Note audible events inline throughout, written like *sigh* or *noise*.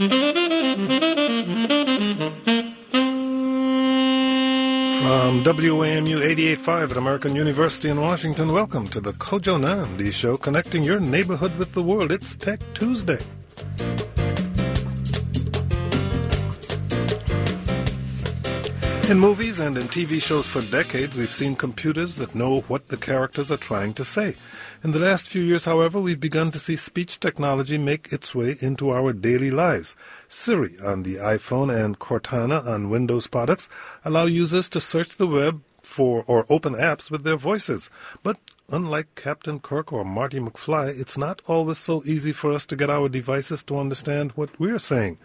From WAMU 88.5 at American University in Washington, welcome to the Kojo Nnamdi Show, connecting your neighborhood with the world. It's Tech Tuesday. In movies and in TV shows for decades, we've seen computers that know what the characters are trying to say. In the last few years, however, we've begun to see speech technology make its way into our daily lives. Siri on the iPhone and Cortana on Windows products allow users to search the web for or open apps with their voices. But unlike Captain Kirk or Marty McFly, it's not always so easy for us to get our devices to understand what we're saying.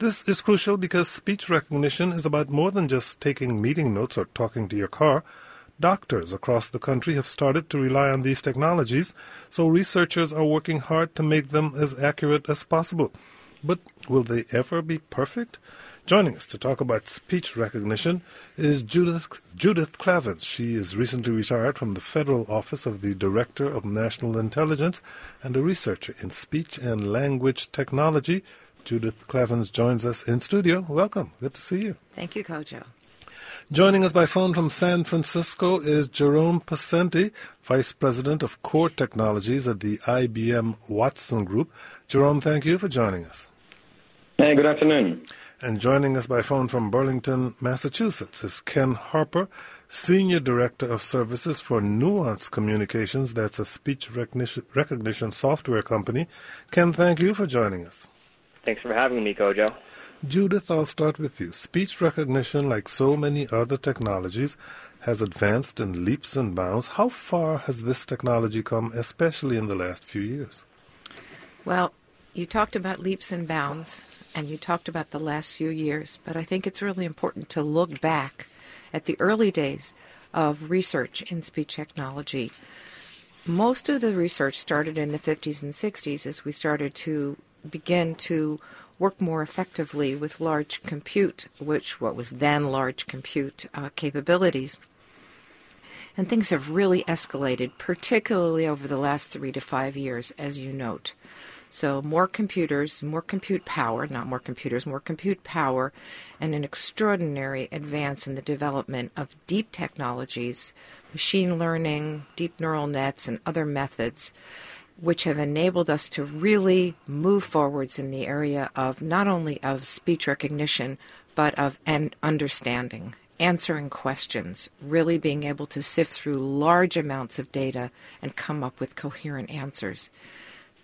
This is crucial because speech recognition is about more than just taking meeting notes or talking to your car. Doctors across the country have started to rely on these technologies, so researchers are working hard to make them as accurate as possible. But will they ever be perfect? Joining us to talk about speech recognition is Judith, Judith Klavans. She is recently retired from the Federal Office of the Director of National Intelligence and a researcher in speech and language technology Judith Klavans joins us in studio. Welcome. Good to see you. Thank you, Kojo. Joining us by phone from San Francisco is Jerome Pesenti, Vice President of Core Technologies at the IBM Watson Group. Jerome, thank you for joining us. Hey, good afternoon. And joining us by phone from Burlington, Massachusetts is Ken Harper, Senior Director of Services for Nuance Communications. That's a speech recognition, recognition software company. Ken, thank you for joining us. Thanks for having me, Kojo. Judith, I'll start with you. Speech recognition, like so many other technologies, has advanced in leaps and bounds. How far has this technology come, especially in the last few years? Well, you talked about leaps and bounds, and you talked about the last few years, but I think it's really important to look back at the early days of research in speech technology. Most of the research started in the 50s and 60s as we started to begin to work more effectively with large compute, which what was then large compute uh, capabilities. And things have really escalated, particularly over the last three to five years, as you note. So, more computers, more compute power, not more computers, more compute power, and an extraordinary advance in the development of deep technologies, machine learning, deep neural nets, and other methods which have enabled us to really move forwards in the area of not only of speech recognition but of and understanding answering questions really being able to sift through large amounts of data and come up with coherent answers.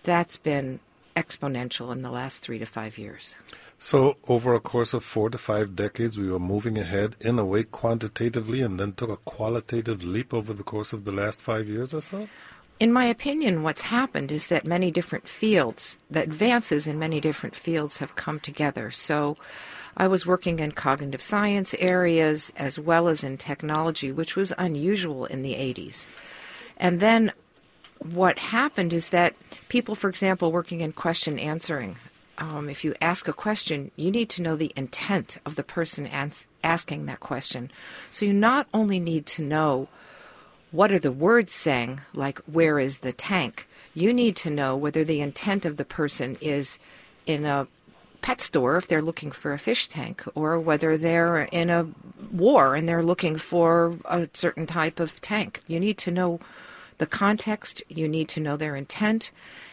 That's been exponential in the last 3 to 5 years. So over a course of 4 to 5 decades we were moving ahead in a way quantitatively and then took a qualitative leap over the course of the last 5 years or so in my opinion, what's happened is that many different fields, advances in many different fields have come together. So I was working in cognitive science areas as well as in technology, which was unusual in the 80s. And then what happened is that people, for example, working in question answering, um, if you ask a question, you need to know the intent of the person ans- asking that question. So you not only need to know what are the words saying, like where is the tank? You need to know whether the intent of the person is in a pet store if they're looking for a fish tank, or whether they're in a war and they're looking for a certain type of tank. You need to know the context, you need to know their intent,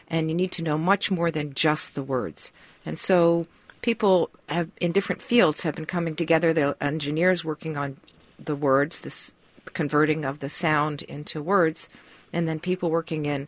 and you need to know much more than just the words. And so people have in different fields have been coming together. The engineers working on the words, this converting of the sound into words, and then people working in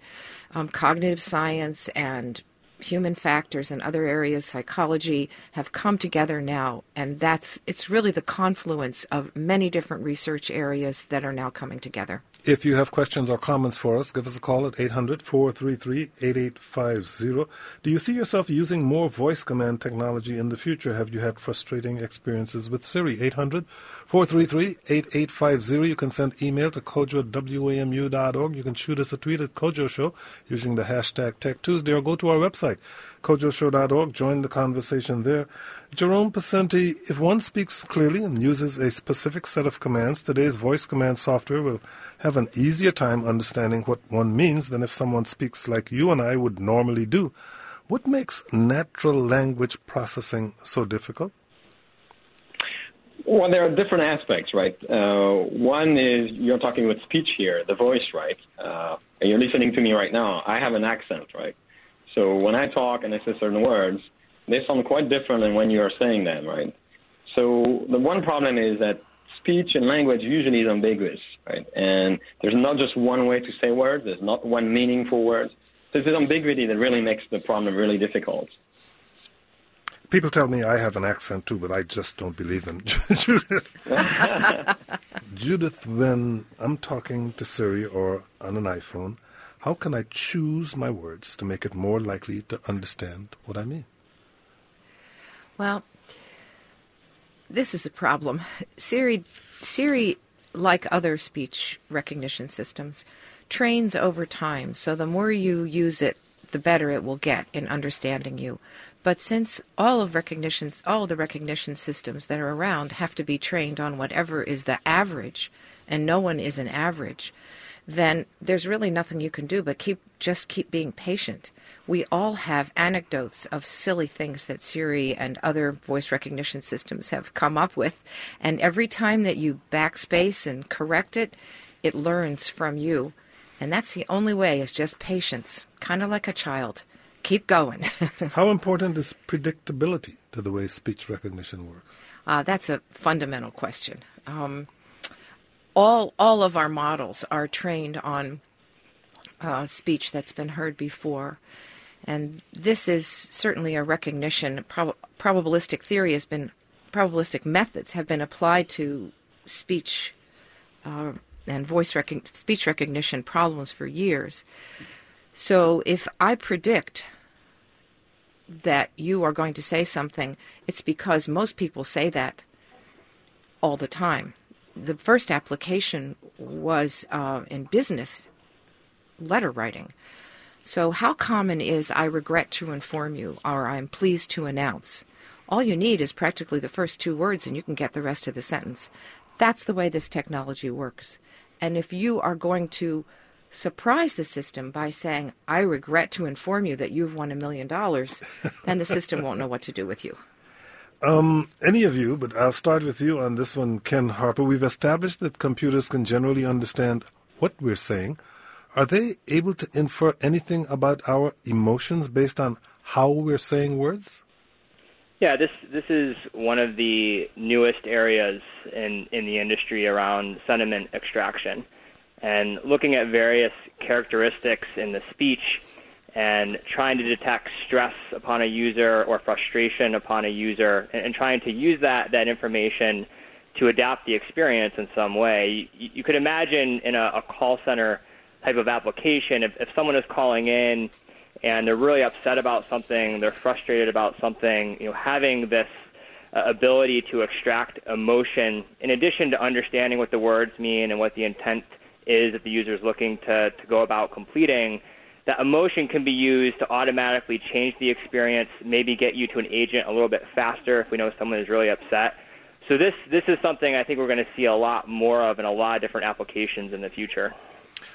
um, cognitive science and human factors and other areas psychology have come together now. And that's it's really the confluence of many different research areas that are now coming together if you have questions or comments for us, give us a call at 800 433 8850. Do you see yourself using more voice command technology in the future? Have you had frustrating experiences with Siri? 800 433 8850. You can send email to kojo wamu.org. You can shoot us a tweet at Kojo Show using the hashtag TechTuesday or go to our website, kojoshow.org. Join the conversation there. Jerome Pesenti, if one speaks clearly and uses a specific set of commands, today's voice command software will have an easier time understanding what one means than if someone speaks like you and I would normally do. What makes natural language processing so difficult? Well, there are different aspects, right? Uh, one is you're talking with speech here, the voice, right? Uh, and you're listening to me right now. I have an accent, right? So when I talk and I say certain words, they sound quite different than when you are saying them, right? So the one problem is that speech and language usually is ambiguous, right? And there's not just one way to say words. There's not one meaningful word. So it's this ambiguity that really makes the problem really difficult. People tell me I have an accent too, but I just don't believe them. *laughs* Judith, *laughs* Judith, when I'm talking to Siri or on an iPhone, how can I choose my words to make it more likely to understand what I mean? Well, this is a problem. Siri, Siri, like other speech recognition systems, trains over time. So the more you use it, the better it will get in understanding you. But since all of recognitions, all the recognition systems that are around have to be trained on whatever is the average, and no one is an average, then there's really nothing you can do but keep just keep being patient. We all have anecdotes of silly things that Siri and other voice recognition systems have come up with, and every time that you backspace and correct it, it learns from you. And that's the only way is just patience, kind of like a child keep going. *laughs* How important is predictability to the way speech recognition works? Uh, that's a fundamental question. Um, all all of our models are trained on uh, speech that's been heard before, and this is certainly a recognition. Prob- probabilistic theory has been probabilistic methods have been applied to speech uh, and voice rec- speech recognition problems for years. So if I predict that you are going to say something, it's because most people say that all the time. The first application was uh, in business letter writing. So, how common is I regret to inform you or I'm pleased to announce? All you need is practically the first two words and you can get the rest of the sentence. That's the way this technology works. And if you are going to surprise the system by saying, I regret to inform you that you've won a million dollars, *laughs* then the system won't know what to do with you. Um, any of you, but I'll start with you on this one, Ken Harper. We've established that computers can generally understand what we're saying. Are they able to infer anything about our emotions based on how we're saying words? Yeah, this this is one of the newest areas in in the industry around sentiment extraction and looking at various characteristics in the speech and trying to detect stress upon a user or frustration upon a user and, and trying to use that, that information to adapt the experience in some way. You, you could imagine in a, a call center type of application, if, if someone is calling in and they're really upset about something, they're frustrated about something, you know, having this uh, ability to extract emotion in addition to understanding what the words mean and what the intent is that the user is looking to, to go about completing, that emotion can be used to automatically change the experience, maybe get you to an agent a little bit faster if we know someone is really upset. So this this is something I think we're going to see a lot more of in a lot of different applications in the future.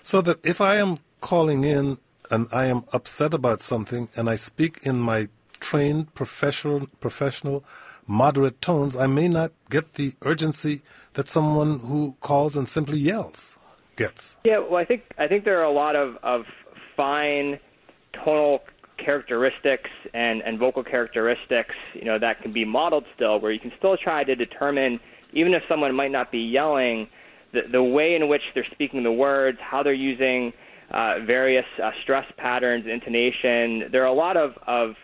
So that if I am calling in and I am upset about something and I speak in my trained professional professional moderate tones, I may not get the urgency that someone who calls and simply yells gets. Yeah, well, I think I think there are a lot of, of fine tonal characteristics and, and vocal characteristics, you know, that can be modeled still, where you can still try to determine, even if someone might not be yelling, the, the way in which they're speaking the words, how they're using uh, various uh, stress patterns, intonation. There are a lot of, of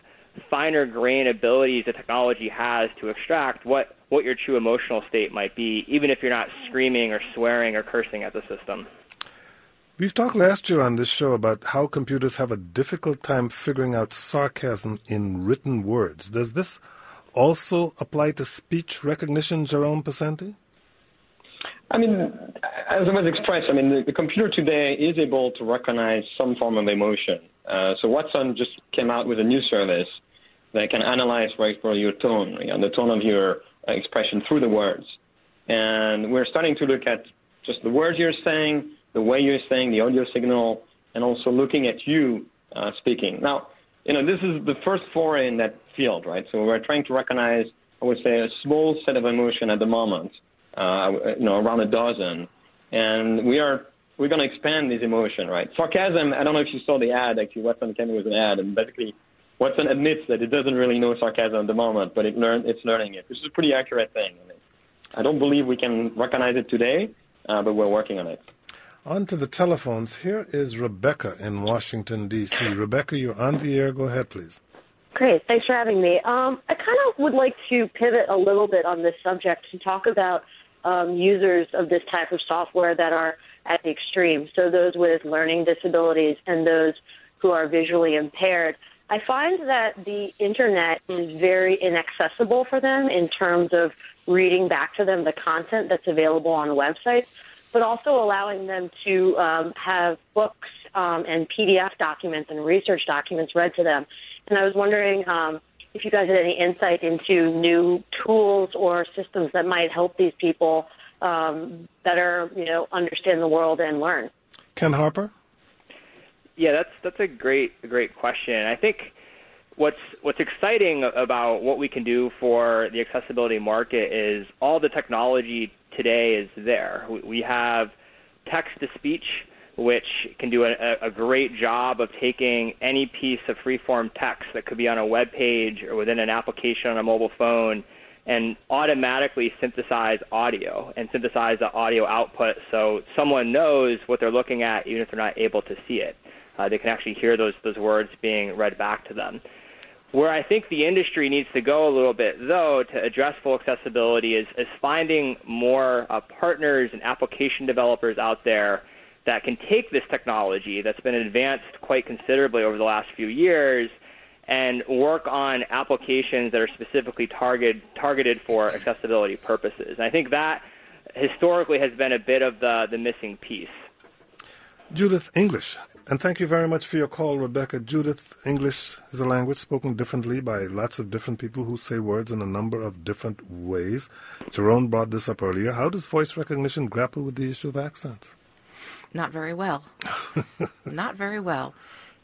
finer grain abilities that technology has to extract what, what your true emotional state might be, even if you're not screaming or swearing or cursing at the system. We've talked last year on this show about how computers have a difficult time figuring out sarcasm in written words. Does this also apply to speech recognition, Jerome Pesenti? I mean, as I was expressed, I mean, the, the computer today is able to recognize some form of emotion. Uh, so Watson just came out with a new service that can analyze, for example, your tone, you know, the tone of your expression through the words. And we're starting to look at just the words you're saying, the way you're saying, the audio signal, and also looking at you uh, speaking. Now, you know, this is the first foray in that field, right? So we're trying to recognize, I would say, a small set of emotion at the moment, uh, you know, around a dozen, and we are we're going to expand this emotion, right? Sarcasm. I don't know if you saw the ad. Actually, Watson came with an ad, and basically, Watson admits that it doesn't really know sarcasm at the moment, but it learn it's learning it, which is a pretty accurate thing. I don't believe we can recognize it today, uh, but we're working on it. On to the telephones. Here is Rebecca in Washington, D.C. Rebecca, you're on the air. Go ahead, please. Great. Thanks for having me. Um, I kind of would like to pivot a little bit on this subject and talk about um, users of this type of software that are at the extreme. So those with learning disabilities and those who are visually impaired. I find that the internet is very inaccessible for them in terms of reading back to them the content that's available on websites, but also allowing them to um, have books um, and PDF documents and research documents read to them. And I was wondering um, if you guys had any insight into new tools or systems that might help these people um, better, you know, understand the world and learn. Ken Harper. Yeah, that's that's a great great question. I think what's what's exciting about what we can do for the accessibility market is all the technology today is there. We have text to speech, which can do a, a great job of taking any piece of free-form text that could be on a web page or within an application on a mobile phone and automatically synthesize audio and synthesize the audio output so someone knows what they're looking at even if they're not able to see it. Uh, they can actually hear those those words being read back to them. Where I think the industry needs to go a little bit, though, to address full accessibility is, is finding more uh, partners and application developers out there that can take this technology that's been advanced quite considerably over the last few years and work on applications that are specifically targeted targeted for accessibility purposes. And I think that historically has been a bit of the, the missing piece. Judith English. And thank you very much for your call, Rebecca. Judith, English is a language spoken differently by lots of different people who say words in a number of different ways. Jerome brought this up earlier. How does voice recognition grapple with the issue of accents? Not very well. *laughs* Not very well.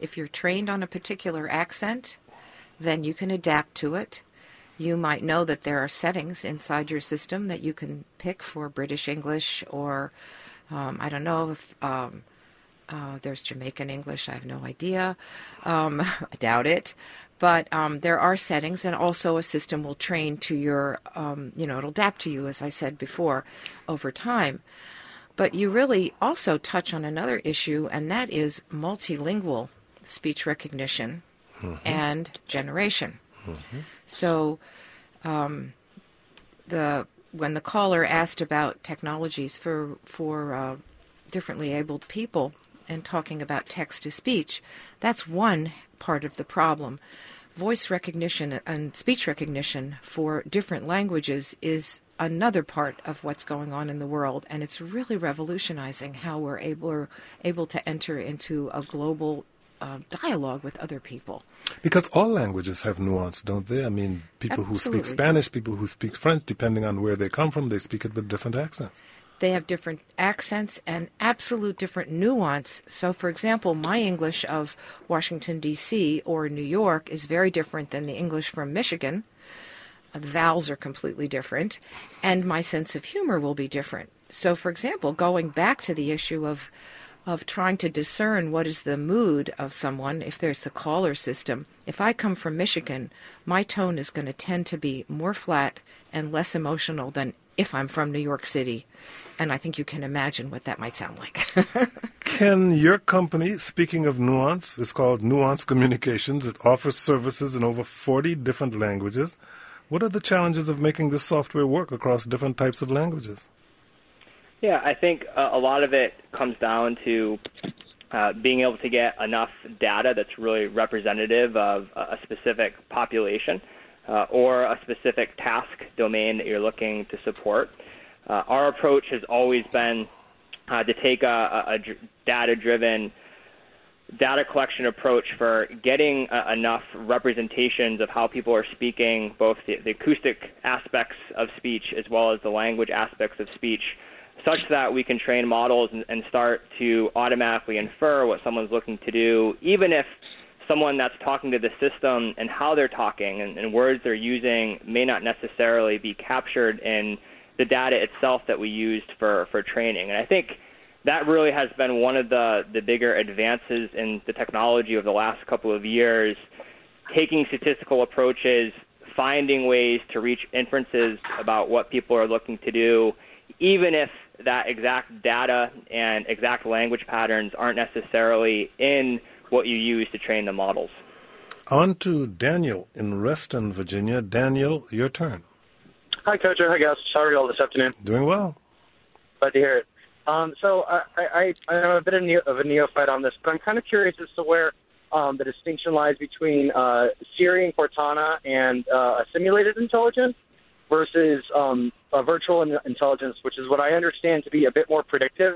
If you're trained on a particular accent, then you can adapt to it. You might know that there are settings inside your system that you can pick for British English or um, I don't know if um, uh, there's Jamaican English. I have no idea. Um, *laughs* I doubt it. But um, there are settings, and also a system will train to your, um, you know, it'll adapt to you, as I said before, over time. But you really also touch on another issue, and that is multilingual speech recognition mm-hmm. and generation. Mm-hmm. So, um, the when the caller asked about technologies for for uh, differently abled people and talking about text to speech, that's one part of the problem. Voice recognition and speech recognition for different languages is another part of what's going on in the world, and it's really revolutionizing how we're able, able to enter into a global uh, dialogue with other people. Because all languages have nuance, don't they? I mean, people Absolutely. who speak Spanish, people who speak French, depending on where they come from, they speak it with different accents. They have different accents and absolute different nuance. So, for example, my English of Washington, D.C. or New York is very different than the English from Michigan. The vowels are completely different, and my sense of humor will be different. So, for example, going back to the issue of of trying to discern what is the mood of someone if there's a caller system. If I come from Michigan, my tone is going to tend to be more flat and less emotional than if I'm from New York City. And I think you Ken imagine what that might sound like. *laughs* can your company, speaking of nuance, is called Nuance Communications. It offers services in over 40 different languages. What are the challenges of making this software work across different types of languages? Yeah, I think uh, a lot of it comes down to uh, being able to get enough data that's really representative of a specific population uh, or a specific task domain that you're looking to support. Uh, our approach has always been uh, to take a, a, a data-driven data collection approach for getting uh, enough representations of how people are speaking, both the, the acoustic aspects of speech as well as the language aspects of speech, such that we can train models and, and start to automatically infer what someone's looking to do, even if someone that's talking to the system and how they're talking and, and words they're using may not necessarily be captured in the data itself that we used for, for training. And I think that really has been one of the, the bigger advances in the technology of the last couple of years, taking statistical approaches, finding ways to reach inferences about what people are looking to do, even if that exact data and exact language patterns aren't necessarily in what you use to train the models. On to Daniel in Reston, Virginia. Daniel, your turn. Hi, Coach. Hi, guys. How are you all this afternoon? Doing well. Glad to hear it. Um, so I, I, I'm a bit of, neo, of a neophyte on this, but I'm kind of curious as to where um, the distinction lies between uh, Siri and Cortana and uh, a simulated intelligence versus um, a virtual intelligence, which is what I understand to be a bit more predictive,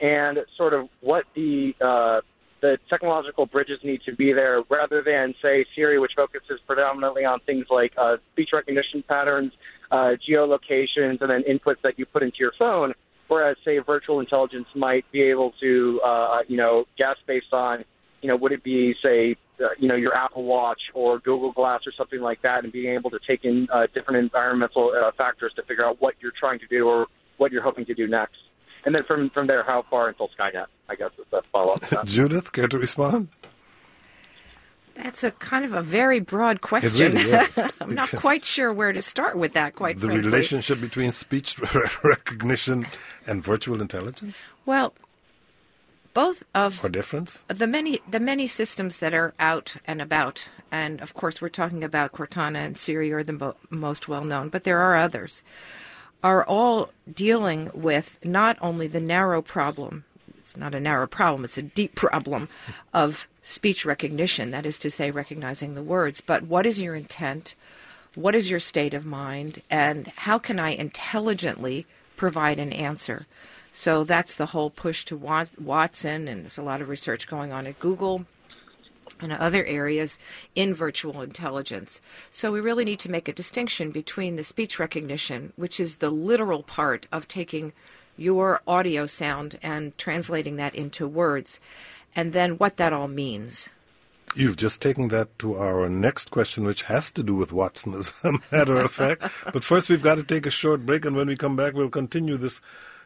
and sort of what the uh, the technological bridges need to be there, rather than say Siri, which focuses predominantly on things like uh, speech recognition patterns, uh, geolocations, and then inputs that you put into your phone. Whereas, say, virtual intelligence might be able to, uh, you know, guess based on, you know, would it be, say, uh, you know, your Apple Watch or Google Glass or something like that, and being able to take in uh, different environmental uh, factors to figure out what you're trying to do or what you're hoping to do next. And then from from there, how far until Skynet? I guess is the follow up. Judith, care to respond? That's a kind of a very broad question. Really *laughs* I'm not quite sure where to start with that. Quite frankly. the frankly. relationship between speech *laughs* recognition and virtual intelligence. Well, both of or difference the many the many systems that are out and about, and of course we're talking about Cortana and Siri are the mo- most well known, but there are others. Are all dealing with not only the narrow problem it's not a narrow problem, it's a deep problem of speech recognition, that is to say, recognizing the words. But what is your intent? What is your state of mind? And how can I intelligently provide an answer? So that's the whole push to Watson, and there's a lot of research going on at Google and other areas in virtual intelligence. So we really need to make a distinction between the speech recognition, which is the literal part of taking your audio sound and translating that into words, and then what that all means. You've just taken that to our next question, which has to do with Watson, as a *laughs* matter of fact. but first, we've got to take a short break, and when we come back, we'll continue this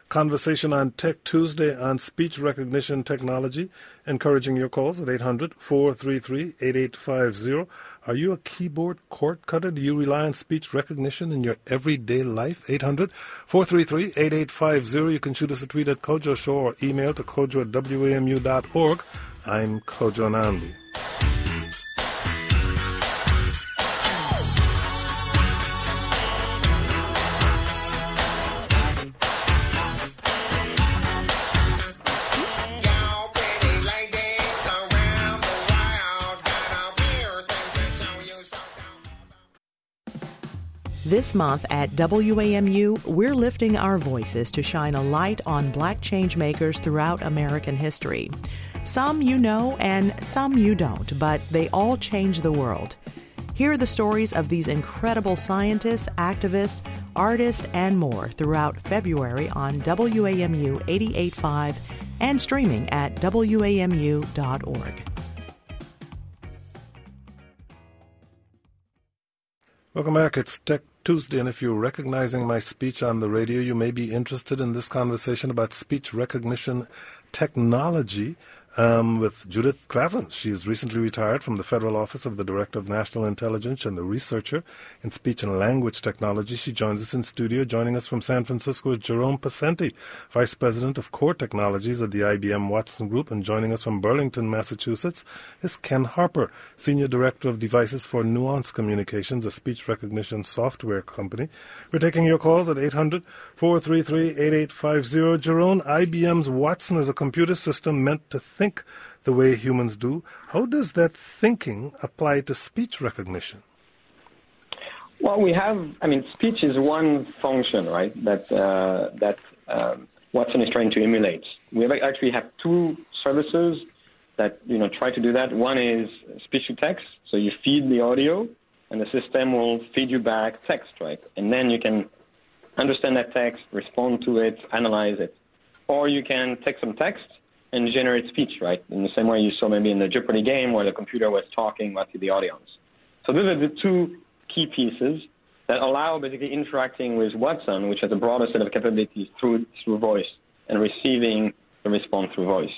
conversation on Tech Tuesday on speech recognition technology, encouraging your calls at 800 433 8850. Are you a keyboard cord cutter? Do you rely on speech recognition in your everyday life? 800 433 8850. You can shoot us a tweet at Kojo Show or email to kojo at wamu.org. I'm Kojo Nnamdi. This month at WAMU, we're lifting our voices to shine a light on black changemakers throughout American history. Some you know and some you don't, but they all change the world. Hear the stories of these incredible scientists, activists, artists, and more throughout February on WAMU 885 and streaming at WAMU.org. Welcome back. It's Tech Tuesday, and if you're recognizing my speech on the radio, you may be interested in this conversation about speech recognition technology um, with Judith Klavans. She is recently retired from the Federal Office of the Director of National Intelligence and a researcher in speech and language technology. She joins us in studio. Joining us from San Francisco is Jerome Pesenti, Vice President of Core Technologies at the IBM Watson Group. And joining us from Burlington, Massachusetts is Ken Harper, Senior Director of Devices for Nuance Communications, a speech recognition software company. We're taking your calls at 800 433 8850. Jerome, IBM's Watson is a computer system meant to think the way humans do. How does that thinking apply to speech recognition? Well, we have. I mean, speech is one function, right? That uh, that um, Watson is trying to emulate. We have actually have two services that you know try to do that. One is speech to text, so you feed the audio, and the system will feed you back text, right? And then you can understand that text, respond to it, analyze it, or you can take some text and generate speech, right? In the same way you saw maybe in the Jeopardy game where the computer was talking to the audience. So those are the two key pieces that allow basically interacting with Watson, which has a broader set of capabilities through through voice and receiving the response through voice.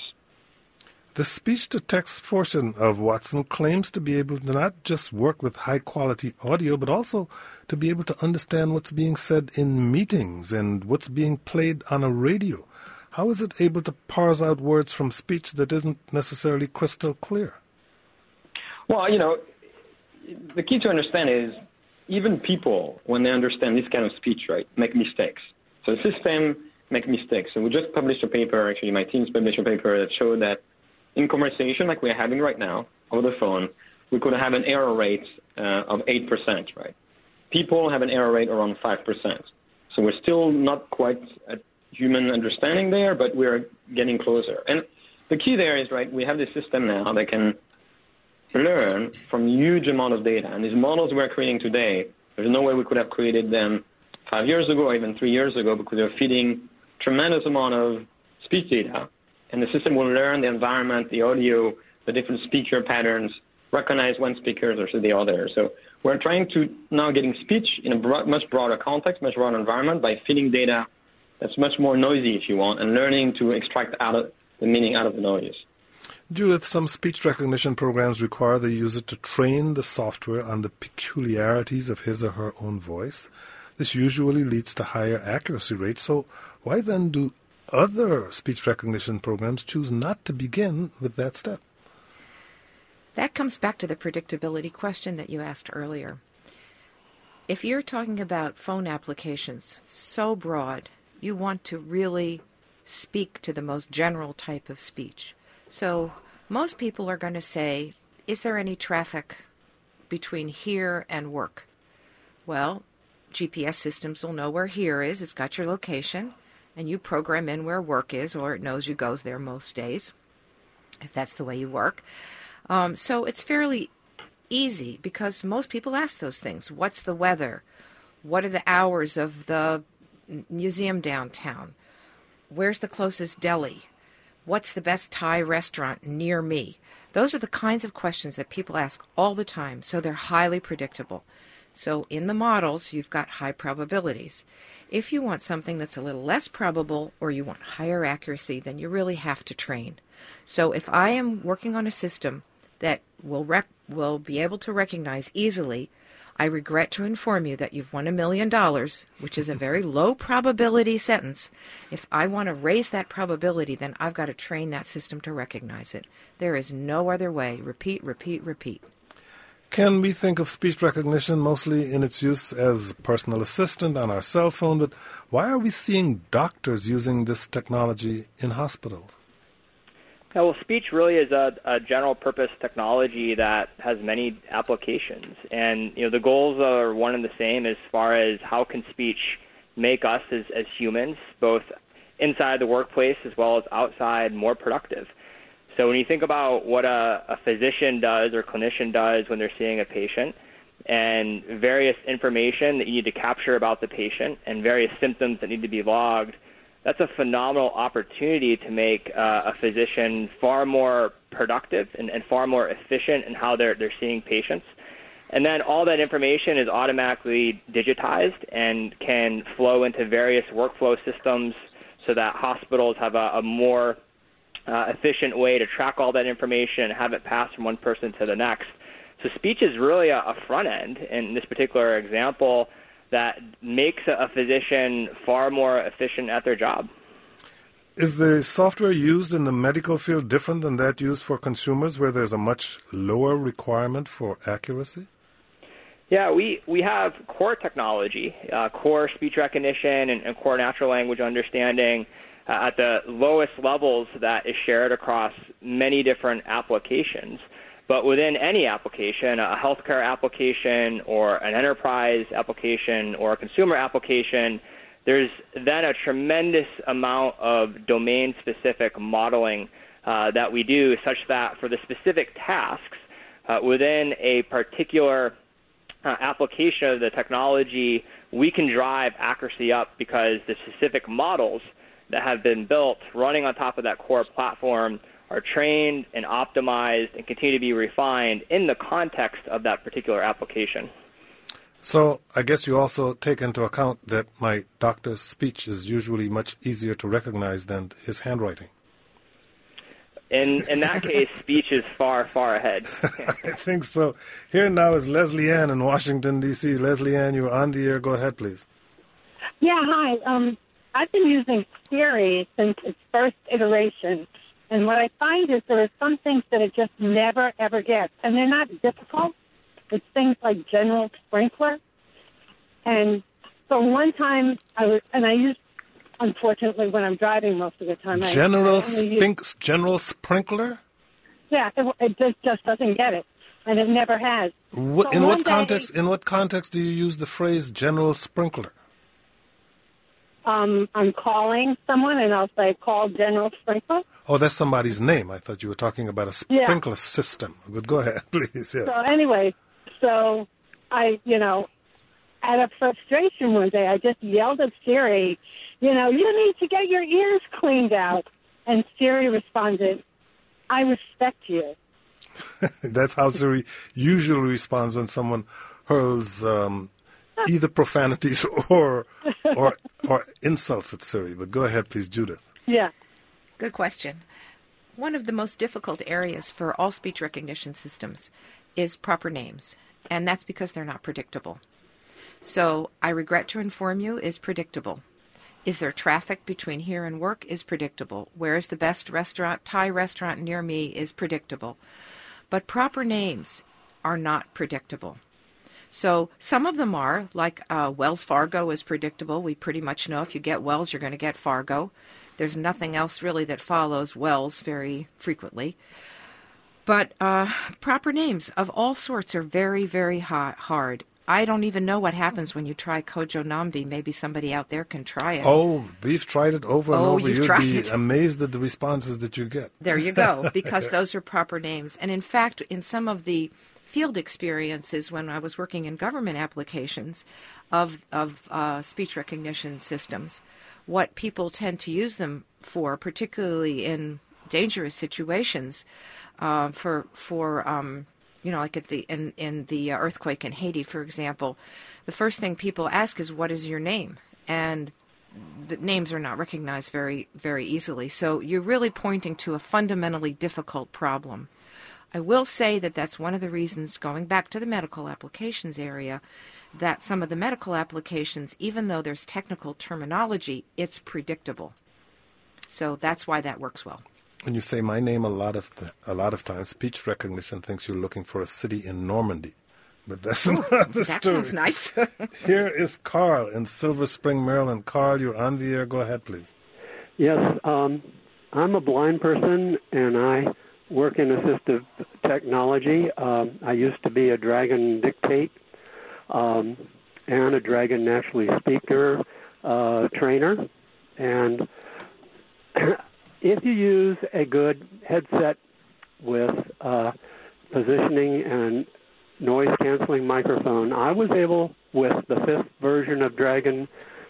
The speech to text portion of Watson claims to be able to not just work with high quality audio, but also to be able to understand what's being said in meetings and what's being played on a radio. How is it able to parse out words from speech that isn't necessarily crystal clear? Well, you know, the key to understand is even people, when they understand this kind of speech, right, make mistakes. So the system make mistakes. So we just published a paper, actually, my team's published a paper that showed that in conversation like we're having right now over the phone, we could have an error rate uh, of 8%, right? People have an error rate around 5%. So we're still not quite at human understanding there, but we're getting closer. And the key there is, right, we have this system now that can learn from huge amount of data. And these models we're creating today, there's no way we could have created them five years ago or even three years ago because they're feeding tremendous amount of speech data and the system will learn the environment, the audio, the different speaker patterns, recognize one speaker versus the other. So we're trying to now getting speech in a broad, much broader context, much broader environment by feeding data that's much more noisy, if you want, and learning to extract out of the meaning out of the noise. Judith, some speech recognition programs require the user to train the software on the peculiarities of his or her own voice. This usually leads to higher accuracy rates. So, why then do other speech recognition programs choose not to begin with that step. That comes back to the predictability question that you asked earlier. If you're talking about phone applications so broad, you want to really speak to the most general type of speech. So most people are going to say, Is there any traffic between here and work? Well, GPS systems will know where here is, it's got your location and you program in where work is, or it knows you goes there most days, if that's the way you work. Um, so it's fairly easy because most people ask those things. What's the weather? What are the hours of the museum downtown? Where's the closest deli? What's the best Thai restaurant near me? Those are the kinds of questions that people ask all the time, so they're highly predictable. So in the models, you've got high probabilities. If you want something that's a little less probable or you want higher accuracy, then you really have to train. So if I am working on a system that will rep- will be able to recognize easily, I regret to inform you that you've won a million dollars, which is a very *laughs* low probability sentence. If I want to raise that probability, then I've got to train that system to recognize it. There is no other way. Repeat, repeat, repeat. Can we think of speech recognition mostly in its use as personal assistant on our cell phone? But why are we seeing doctors using this technology in hospitals? Yeah, well, speech really is a, a general purpose technology that has many applications, and you know the goals are one and the same as far as how can speech make us as, as humans, both inside the workplace as well as outside, more productive. So when you think about what a, a physician does or clinician does when they're seeing a patient, and various information that you need to capture about the patient, and various symptoms that need to be logged, that's a phenomenal opportunity to make uh, a physician far more productive and, and far more efficient in how they're they're seeing patients. And then all that information is automatically digitized and can flow into various workflow systems so that hospitals have a, a more uh, efficient way to track all that information and have it pass from one person to the next. So speech is really a, a front end in this particular example that makes a, physician far more efficient at their job. Is the software used in the medical field different than that used for consumers, where there's a much lower requirement for accuracy? Yeah, we, we have core technology, uh, core speech recognition, and, and core natural language understanding uh, at the lowest levels that is shared across many different applications. But within any application, a healthcare application or an enterprise application or a consumer application, there's then a tremendous amount of domain specific modeling uh, that we do such that for the specific tasks uh, within a particular uh, application of the technology, we can drive accuracy up because the specific models that have been built running on top of that core platform are trained and optimized and continue to be refined in the context of that particular application. So I guess you also take into account that my doctor's speech is usually much easier to recognize than his handwriting. In in that case, *laughs* speech is far far ahead. *laughs* I think so. Here now is Leslie Ann in Washington D.C. Leslie Ann, you're on the air. Go ahead, please. Yeah, hi. Um, I've been using Siri since its first iteration, and what I find is there are some things that it just never ever gets, and they're not difficult. It's things like general sprinkler, and so one time I was, and I used, unfortunately, when I'm driving most of the time. General I, I only use- general sprinkler. yeah, it, it just just doesn't get it, and it never has. What, So in what day- context? In what context do you use the phrase general sprinkler? Um, I'm calling someone, and I'll say, "Call General Sprinkler." Oh, that's somebody's name. I thought you were talking about a Yeah. sprinkler system. But go ahead, *laughs* please. Yes. So anyway, so I, you know, out of frustration one day, I just yelled at Siri, you know, you need to get your ears cleaned out. And Siri responded, I respect you. *laughs* That's how Siri usually responds when someone hurls um, either profanities or or or insults at Siri. But go ahead, please, Judith. Yeah. Good question. One of the most difficult areas for all speech recognition systems is proper names, and that's because they're not predictable. So, I regret to inform you is predictable. Is there traffic between here and work is predictable. Where is the best restaurant, Thai restaurant near me is predictable. But proper names are not predictable. So some of them are, like uh, Wells Fargo is predictable. We pretty much know if you get Wells, you're going to get Fargo. There's nothing else really that follows Wells very frequently. But uh, proper names of all sorts are very, very ha- hard. I don't even know what happens when you try Kojo Nnamdi. Maybe somebody out there can try it. Oh, we've tried it over and Oh, over. you've You'd tried be it. amazed at the responses that you get. There you go, because *laughs* those are proper names. And in fact, in some of the field experiences when I was working in government applications of of uh, speech recognition systems, what people tend to use them for, particularly in dangerous situations, uh, for for um, you know, like at the in in the earthquake in Haiti, for example, the first thing people ask is, "What is your name?" and the names are not recognized very very easily. So you're really pointing to a fundamentally difficult problem. I will say that that's one of the reasons, going back to the medical applications area, that some of the medical applications, even though there's technical terminology, it's predictable. So that's why that works well. When you say my name, a lot of the, a lot of times, speech recognition thinks you're looking for a city in Normandy, but that's another That story. That sounds nice. *laughs* Here is Carl in Silver Spring, Maryland. Carl, you're on the air. Go ahead, please. Yes, um, I'm a blind person and I work in assistive technology. Um, I used to be a Dragon Dictate um, and a Dragon Naturally Speaker uh, trainer. And *clears throat* if you use a good headset with uh, positioning and noise canceling microphone, I was able, with the fifth version of Dragon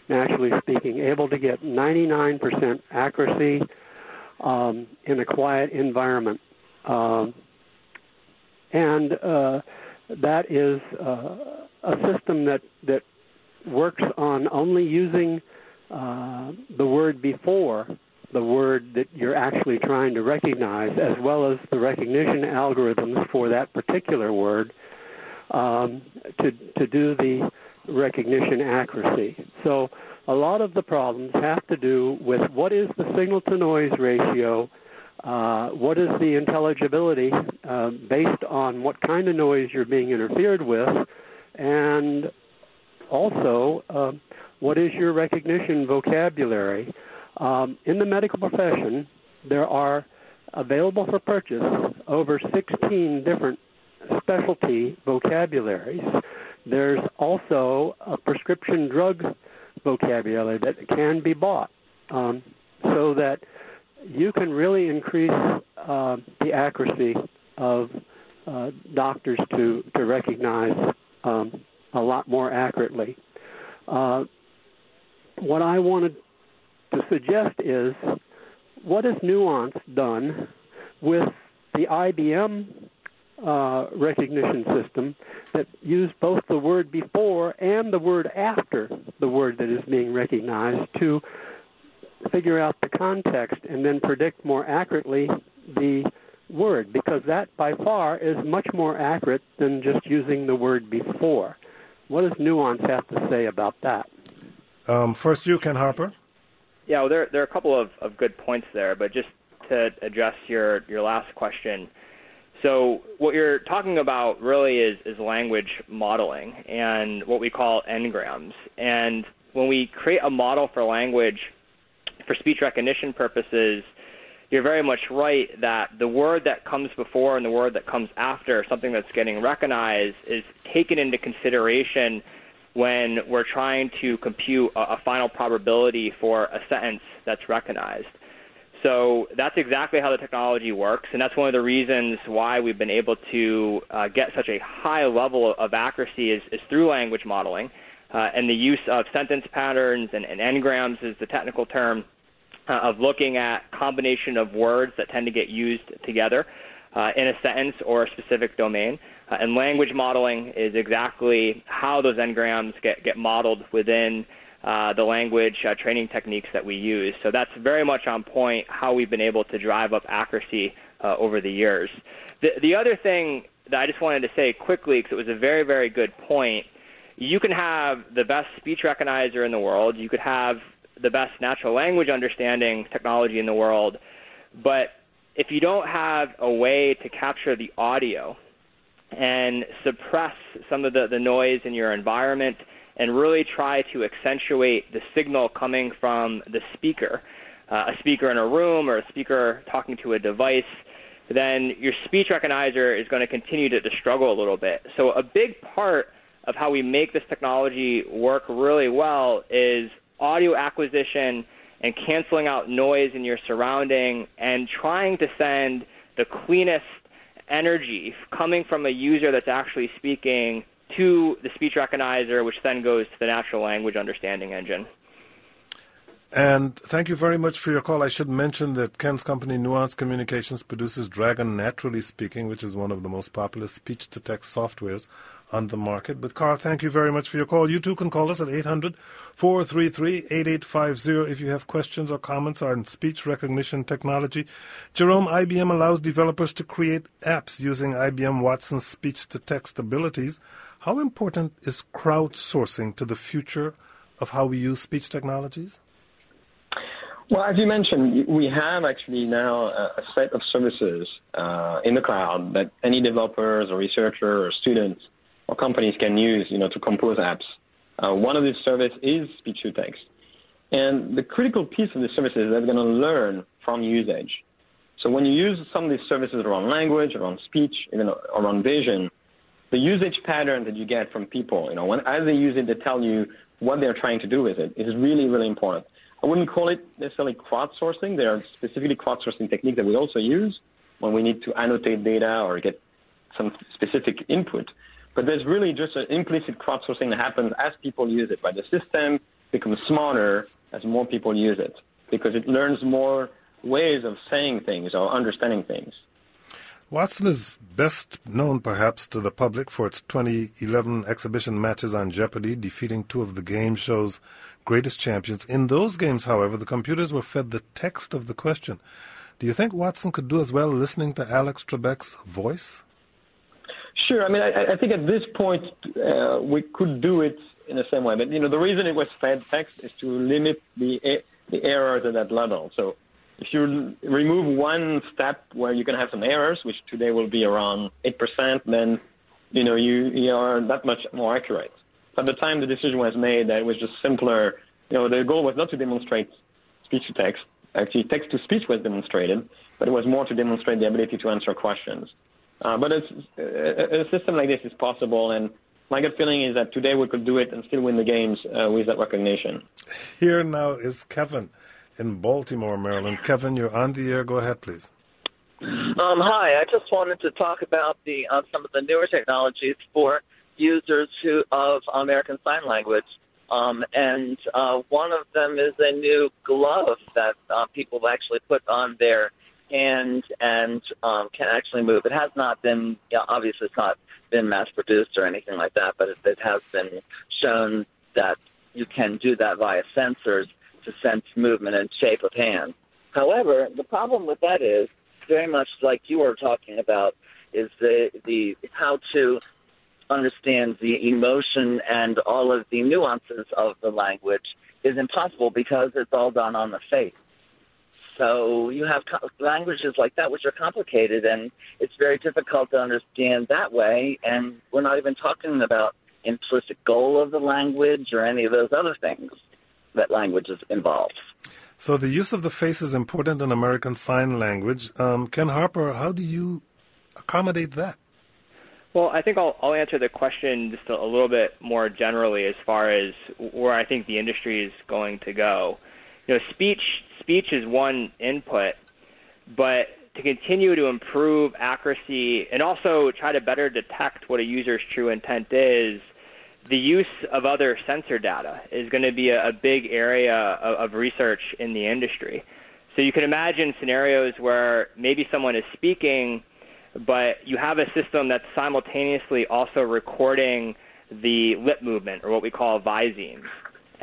Naturally Speaking, able to get 99% accuracy um, in a quiet environment. Um, and uh, that is uh, a system that, that works on only using uh, the word before the word that you're actually trying to recognize, as well as the recognition algorithms for that particular word um, to, to do the recognition accuracy. So a lot of the problems have to do with what is the signal to noise ratio, uh, what is the intelligibility uh, based on what kind of noise you're being interfered with, and also uh, what is your recognition vocabulary. Um, in the medical profession, there are available for purchase over 16 different specialty vocabularies. There's also a prescription drug vocabulary that can be bought um, so that you can really increase uh, the accuracy of uh, doctors to, to recognize um, a lot more accurately. Uh, what I wanted to suggest is what has Nuance done with the IBM uh, recognition system that used both the word before and the word after the word that is being recognized to figure out the context and then predict more accurately the word because that by far is much more accurate than just using the word before. What does Nuance have to say about that? Um, first, you, Ken Harper. Yeah, well, there, there are a couple of, of good points there, but just to address your, your last question, so what you're talking about really is, is language modeling and what we call n-grams. And when we create a model for language for speech recognition purposes, you're very much right that the word that comes before and the word that comes after something that's getting recognized is taken into consideration when we're trying to compute a, a final probability for a sentence that's recognized. So that's exactly how the technology works, and that's one of the reasons why we've been able to uh, get such a high level of accuracy is, is through language modeling uh, and the use of sentence patterns and, and n-grams is the technical term uh, of looking at combination of words that tend to get used together uh, in a sentence or a specific domain. Uh, and language modeling is exactly how those n-grams get, get modeled within uh, the language uh, training techniques that we use. So that's very much on point how we've been able to drive up accuracy uh, over the years. The, the other thing that I just wanted to say quickly, because it was a very, very good point, you can have the best speech recognizer in the world, you could have the best natural language understanding technology in the world, but if you don't have a way to capture the audio and suppress some of the, the noise in your environment – and really try to accentuate the signal coming from the speaker, uh, a speaker in a room or a speaker talking to a device, then your speech recognizer is going to continue to, to struggle a little bit. So a big part of how we make this technology work really well is audio acquisition and canceling out noise in your surrounding and trying to send the cleanest energy coming from a user that's actually speaking to the speech recognizer, which then goes to the natural language understanding engine. And thank you very much for your call. I should mention that Ken's company, Nuance Communications, produces Dragon Naturally Speaking, which is one of the most popular speech to text softwares on the market. But, Carl, thank you very much for your call. You too can call us at 800 433 8850 if you have questions or comments on speech recognition technology. Jerome, IBM allows developers to create apps using IBM Watson's speech to text abilities. How important is crowdsourcing to the future of how we use speech technologies? Well, as you mentioned, we have actually now a set of services uh, in the cloud that any developers or researcher or students or companies can use, you know, to compose apps. Uh, one of these services is speech to text. And the critical piece of the service is that they're going to learn from usage. So when you use some of these services around language, around speech, even around vision, the usage pattern that you get from people, you know, when, as they use it, they tell you what they're trying to do with it. It is really, really important. I wouldn't call it necessarily crowdsourcing. There are specifically crowdsourcing techniques that we also use when we need to annotate data or get some specific input. But there's really just an implicit crowdsourcing that happens as people use it, right? The system becomes smarter as more people use it because it learns more ways of saying things or understanding things. Watson is best known, perhaps, to the public for its 2011 exhibition matches on Jeopardy, defeating two of the game show's greatest champions. In those games, however, the computers were fed the text of the question. Do you think Watson could do as well listening to Alex Trebek's voice? Sure. I mean, I, I think at this point uh, we could do it in the same way. But you know, the reason it was fed text is to limit the the errors at that level. So if you remove one step where you can have some errors, which today will be around 8%, then you know you, you are that much more accurate. At the time the decision was made, that it was just simpler. You know, the goal was not to demonstrate speech to text. Actually, text to speech was demonstrated, but it was more to demonstrate the ability to answer questions. Uh, but it's, a, a system like this is possible, and my gut feeling is that today we could do it and still win the games uh, with that recognition. Here now is Kevin in Baltimore, Maryland. Kevin, you're on the air. Go ahead, please. Um, hi, I just wanted to talk about the uh, some of the newer technologies for users who of American Sign Language. Um, and uh, one of them is a new glove that uh, people actually put on their hand and um, can actually move. It has not been, yeah, obviously, it's not been mass produced or anything like that, but it, it has been shown that you can do that via sensors to sense movement and shape of hand. However, the problem with that is very much like you were talking about is the the how to understand the emotion and all of the nuances of the language is impossible because it's all done on the face. So you have co- languages like that which are complicated and it's very difficult to understand that way and we're not even talking about implicit goal of the language or any of those other things that languages involve. So the use of the face is important in American Sign Language. Um, Ken Harper, how do you accommodate that? Well, I think I'll, I'll answer the question just a, a little bit more generally as far as where I think the industry is going to go. You know, speech speech is one input, but to continue to improve accuracy and also try to better detect what a user's true intent is, the use of other sensor data is going to be a, a big area of, of research in the industry. So you can imagine scenarios where maybe someone is speaking, but you have a system that's simultaneously also recording the lip movement, or what we call visemes.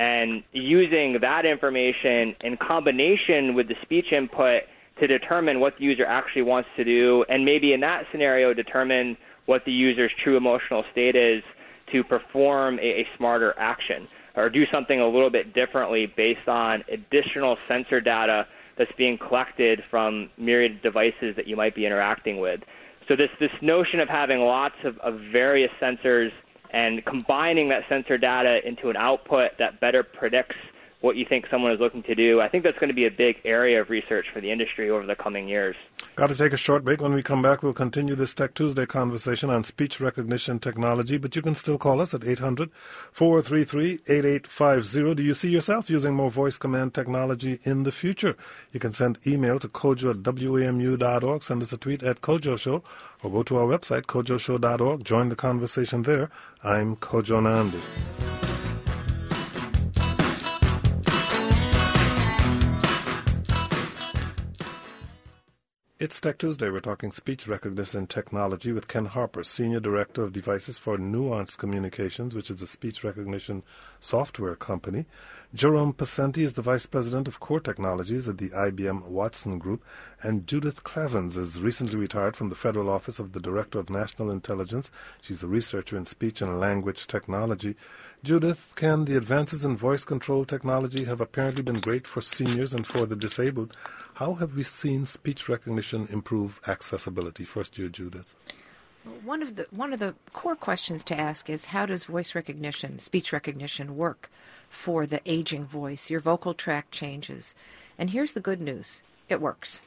And using that information in combination with the speech input to determine what the user actually wants to do, and maybe in that scenario, determine what the user's true emotional state is to perform a, a smarter action or do something a little bit differently based on additional sensor data that's being collected from myriad devices that you might be interacting with. So this this notion of having lots of, of various sensors and combining that sensor data into an output that better predicts what you think someone is looking to do. I think that's going to be a big area of research for the industry over the coming years. Got to take a short break. When we come back, we'll continue this Tech Tuesday conversation on speech recognition technology, but you can still call us at 800 433 8850. Do you see yourself using more voice command technology in the future? You can send email to kojo at wamu.org, send us a tweet at Kojo Show, or go to our website, kojoshow.org. Join the conversation there. I'm Kojo Nnamdi. It's Tech Tuesday. We're talking speech recognition technology with Ken Harper, Senior Director of Devices for Nuance Communications, which is a speech recognition software company. Jerome Pesenti is the Vice President of Core Technologies at the IBM Watson Group. And Judith Klavans is recently retired from the Federal Office of the Director of National Intelligence. She's a researcher in speech and language technology. Judith, can the advances in voice control technology have apparently been great for seniors and for the disabled? How have we seen speech recognition improve accessibility? First, you, Judith. One of the one of the core questions to ask is how does voice recognition, speech recognition, work for the aging voice? Your vocal tract changes, and here's the good news: it works.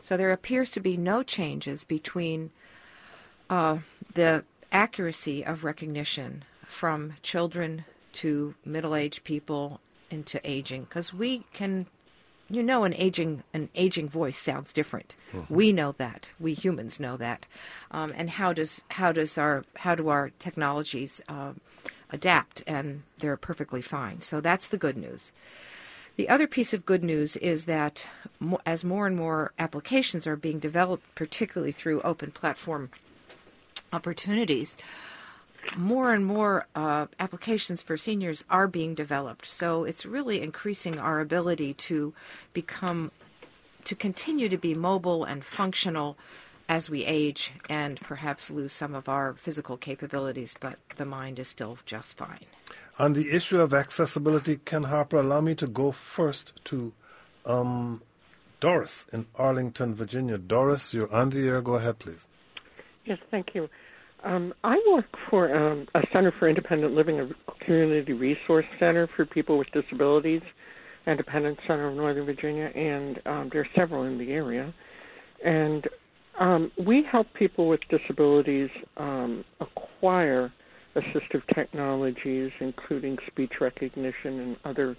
So there appears to be no changes between uh, the accuracy of recognition from children to middle-aged people into aging, because we can you know an aging an aging voice sounds different. Mm-hmm. we know that. We humans know that. Um, and how does how does our how do our technologies uh, adapt? And they're perfectly fine. So that's the good news. The other piece of good news is that mo- as more and more applications are being developed particularly through open platform opportunities more and more uh, applications for seniors are being developed. So it's really increasing our ability to become, to continue to be mobile and functional as we age and perhaps lose some of our physical capabilities, but the mind is still just fine. On the issue of accessibility, Ken Harper, allow me to go first to um, Doris in Arlington, Virginia. Doris, you're on the air. Go ahead, please. Yes, thank you. Um, I work for um, a Center for Independent Living, a community resource center for people with disabilities, Independent Center of Northern Virginia, and um, there are several in the area. And um, we help people with disabilities um, acquire assistive technologies, including speech recognition and other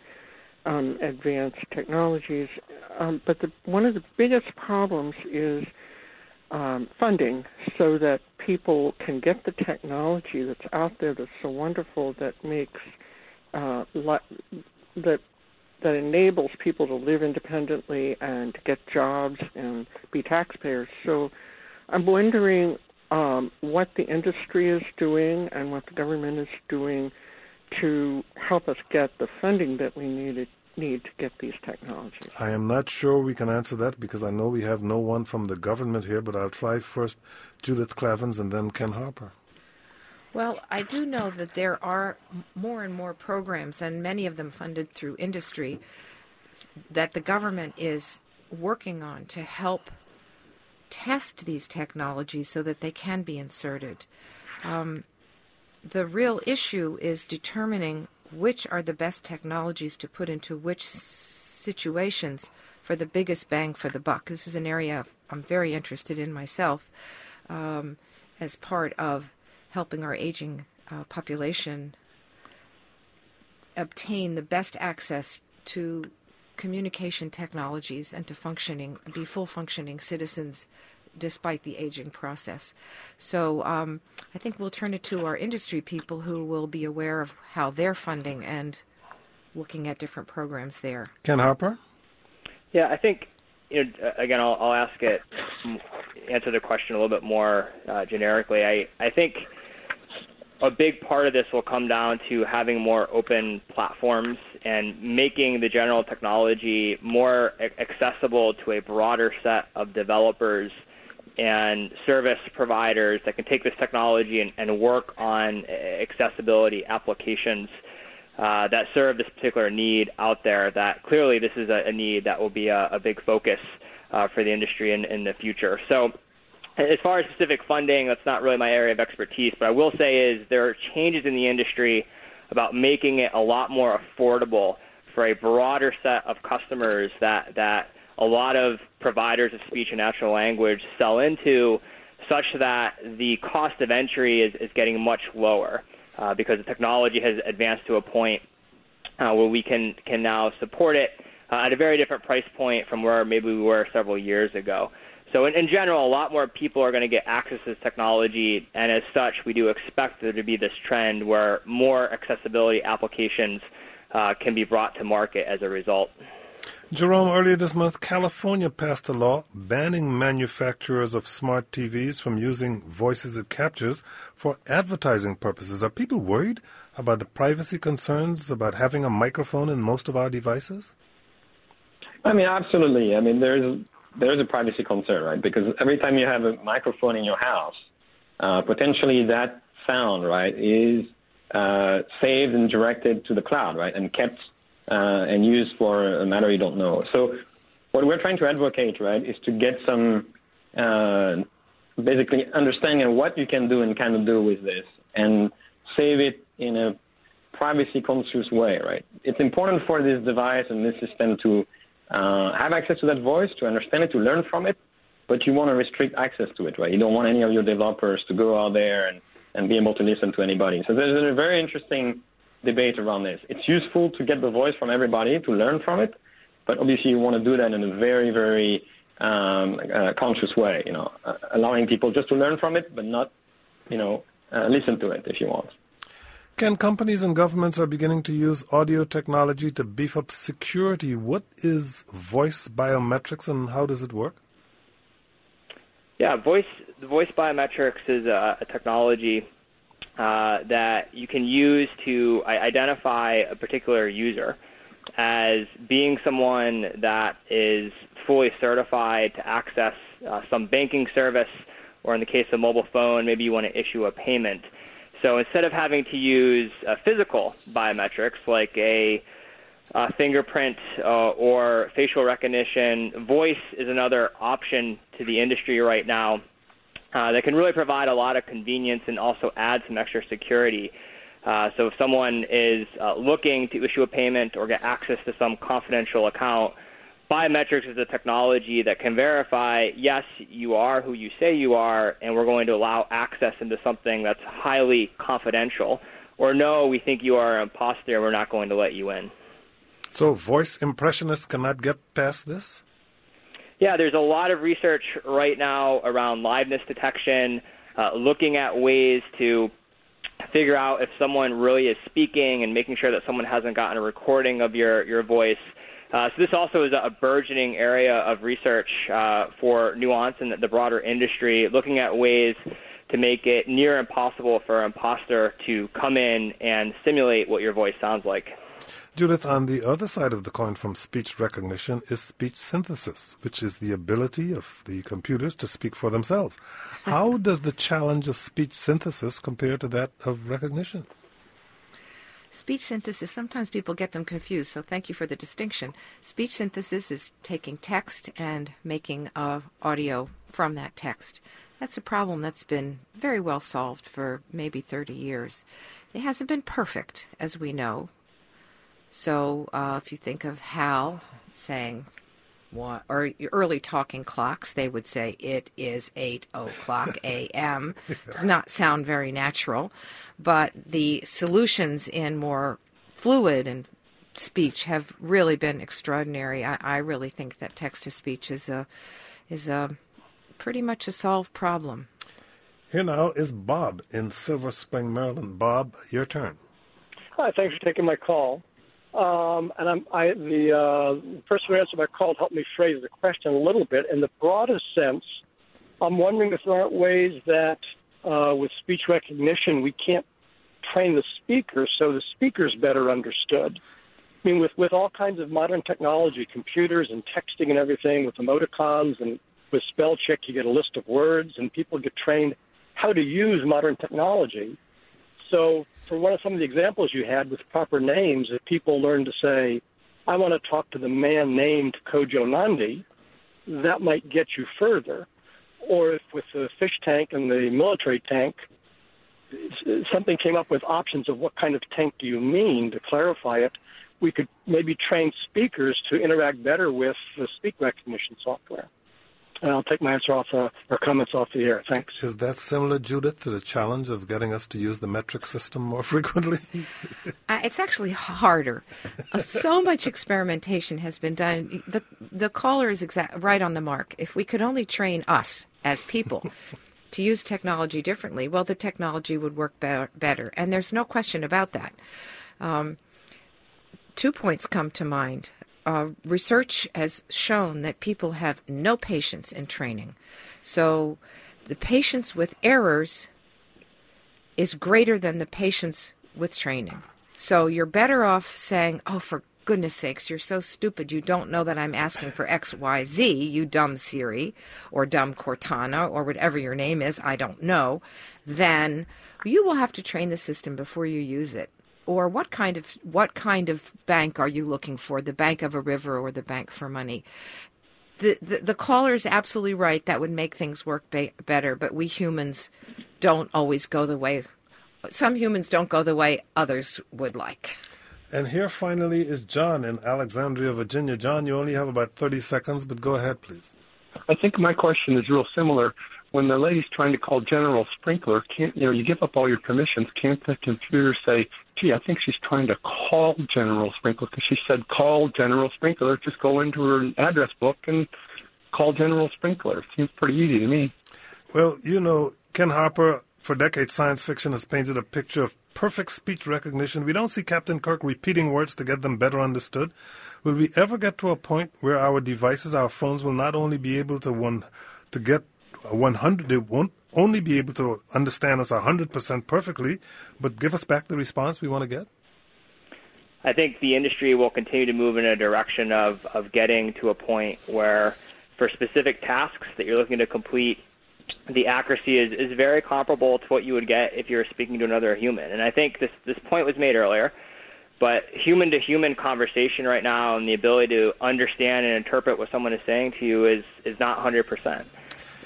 um, advanced technologies. Um, but the, one of the biggest problems is um, funding so that people can get the technology that's out there that's so wonderful that makes uh, that that enables people to live independently and get jobs and be taxpayers. So I'm wondering um, what the industry is doing and what the government is doing to help us get the funding that we needed need to get these technologies? I am not sure we can answer that because I know we have no one from the government here, but I'll try first Judith Klavans and then Ken Harper. Well, I do know that there are more and more programs, and many of them funded through industry, that the government is working on to help test these technologies so that they can be inserted. Um, the real issue is determining which are the best technologies to put into which situations for the biggest bang for the buck. This is an area I'm very interested in myself um, as part of helping our aging uh, population obtain the best access to communication technologies and to functioning, be full functioning citizens despite the aging process. So um, I think we'll turn it to our industry people who will be aware of how they're funding and looking at different programs there. Ken Harper? Yeah, I think, you know, again, I'll, I'll ask it, answer the question a little bit more uh, generically. I, I think a big part of this will come down to having more open platforms and making the general technology more accessible to a broader set of developers and service providers that can take this technology and, and work on accessibility applications uh, that serve this particular need out there. That clearly this is a, a need that will be a, a big focus uh, for the industry in, in the future. So as far as specific funding, that's not really my area of expertise, but I will say is there are changes in the industry about making it a lot more affordable for a broader set of customers that that a lot of providers of speech and natural language sell into, such that the cost of entry is, is getting much lower uh, because the technology has advanced to a point uh, where we can can now support it uh, at a very different price point from where maybe we were several years ago. So, in, in general, a lot more people are going to get access to this technology, and as such, we do expect there to be this trend where more accessibility applications uh, can be brought to market as a result. Jerome, earlier this month, California passed a law banning manufacturers of smart TVs from using voices it captures for advertising purposes. Are people worried about the privacy concerns about having a microphone in most of our devices? I mean, absolutely. I mean, there's there's a privacy concern, right? Because every time you have a microphone in your house, uh, potentially that sound, right, is uh, saved and directed to the cloud, right, and kept uh, and used for a matter you don't know. So what we're trying to advocate, right, is to get some uh, basically understanding of what you can do and cannot do with this and save it in a privacy conscious way, right? It's important for this device and this system to uh, have access to that voice, to understand it, to learn from it, but you want to restrict access to it, right? You don't want any of your developers to go out there and, and be able to listen to anybody. So there's a very interesting debate around this. It's useful to get the voice from everybody, to learn from it, but obviously you want to do that in a very, very um, uh, conscious way, you know, uh, allowing people just to learn from it, but not, you know, uh, listen to it if you want. Ken, companies and governments are beginning to use audio technology to beef up security. What is voice biometrics and how does it work? Yeah, voice voice biometrics is a, a technology uh, that you can use to identify a particular user as being someone that is fully certified to access uh, some banking service, or in the case of mobile phone, maybe you want to issue a payment. So instead of having to use uh, physical biometrics like a fingerprint uh, or facial recognition, voice is another option to the industry right now uh, that can really provide a lot of convenience and also add some extra security. Uh, so if someone is uh, looking to issue a payment or get access to some confidential account, biometrics is a technology that can verify, yes, you are who you say you are, and we're going to allow access into something that's highly confidential. Or no, we think you are an imposter, and we're not going to let you in. So voice impressionists cannot get past this? Yeah, there's a lot of research right now around liveness detection, uh, looking at ways to figure out if someone really is speaking and making sure that someone hasn't gotten a recording of your, your voice. Uh, so this also is a burgeoning area of research uh, for nuance in the broader industry, looking at ways to make it near impossible for an imposter to come in and simulate what your voice sounds like. Judith, on the other side of the coin from speech recognition is speech synthesis, which is the ability of the computers to speak for themselves. How *laughs* does the challenge of speech synthesis compare to that of recognition? Speech synthesis, sometimes people get them confused, so thank you for the distinction. Speech synthesis is taking text and making uh, audio from that text. That's a problem that's been very well solved for maybe 30 years. It hasn't been perfect, as we know. So uh, if you think of Hal saying, what, or early talking clocks, they would say it is 8 o'clock *laughs* a.m. Does not sound very natural, but the solutions in more fluid and speech have really been extraordinary. I, I really think that text to speech is a is a pretty much a solved problem. Here now is Bob in Silver Spring, Maryland. Bob, your turn. Hi, thanks for taking my call. Um, and I'm, I, the uh, person who answered my call helped me phrase the question a little bit. In the broadest sense, I'm wondering if there aren't ways that uh, with speech recognition we can't train the speaker so the speaker's better understood. I mean, with, with all kinds of modern technology, computers and texting and everything, with emoticons and with spell check, you get a list of words, and people get trained how to use modern technology. So, for one of some of the examples you had with proper names, if people learn to say, "I want to talk to the man named Kojo Nnamdi," that might get you further. Or if with the fish tank and the military tank, something came up with options of what kind of tank do you mean to clarify it, we could maybe train speakers to interact better with the speak recognition software and I'll take my answer off uh, or comments off the air. Thanks. Is that similar, Judith, to the challenge of getting us to use the metric system more *laughs* frequently? *laughs* uh, it's actually harder. Uh, so much experimentation has been done. The the caller is exact right on the mark. If we could only train us as people. *laughs* to use technology differently, well, the technology would work better. better. And there's no question about that. Um, two points come to mind uh, research has shown that people have no patience in training. So the patience with errors is greater than the patience with training. So you're better off saying, oh, for goodness sakes, you're so stupid. You don't know that I'm asking for XYZ, you dumb Siri or dumb Cortana or whatever your name is, I don't know. Then you will have to train the system before you use it or what kind of what kind of bank are you looking for? The bank of a river or the bank for money? The, the, the caller is absolutely right. That would make things work ba- better. But we humans don't always go the way some humans don't go the way others would like. And here finally is john in alexandria virginia. John you only have about 30 seconds but go ahead please. I think my question is real similar when the lady's trying to call General Sprinkler, can't you know you give up all your permissions? Can't the computer say, "Gee, I think she's trying to call General Sprinkler because she said call General Sprinkler"? Just go into her address book and call General Sprinkler. Seems pretty easy to me. Well, you know, Ken Harper, for decades, science fiction has painted a picture of perfect speech recognition. We don't see Captain Kirk repeating words to get them better understood. Will we ever get to a point where our devices, our phones, will not only be able to one to get 100, they won't only be able to understand us 100% perfectly, but give us back the response we want to get? I think the industry will continue to move in a direction of, of getting to a point where, for specific tasks that you're looking to complete, the accuracy is, is very comparable to what you would get if you were speaking to another human. And I think this, this point was made earlier, but human to human conversation right now and the ability to understand and interpret what someone is saying to you is, is not 100%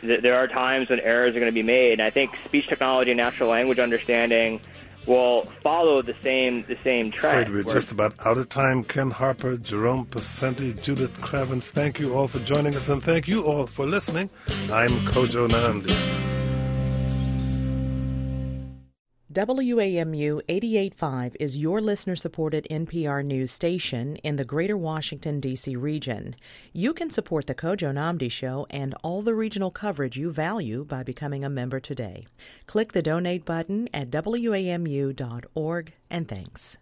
there are times when errors are going to be made. And I think speech technology and natural language understanding will follow the same the same trend. We're just about out of time. Ken Harper, Jerome Pesenti, Judith Klavans, thank you all for joining us, and thank you all for listening. I'm Kojo Nnamdi. WAMU 885 is your listener supported NPR news station in the greater Washington, D.C. region. You can support the Kojo Nnamdi Show and all the regional coverage you value by becoming a member today. Click the donate button at WAMU.org and thanks.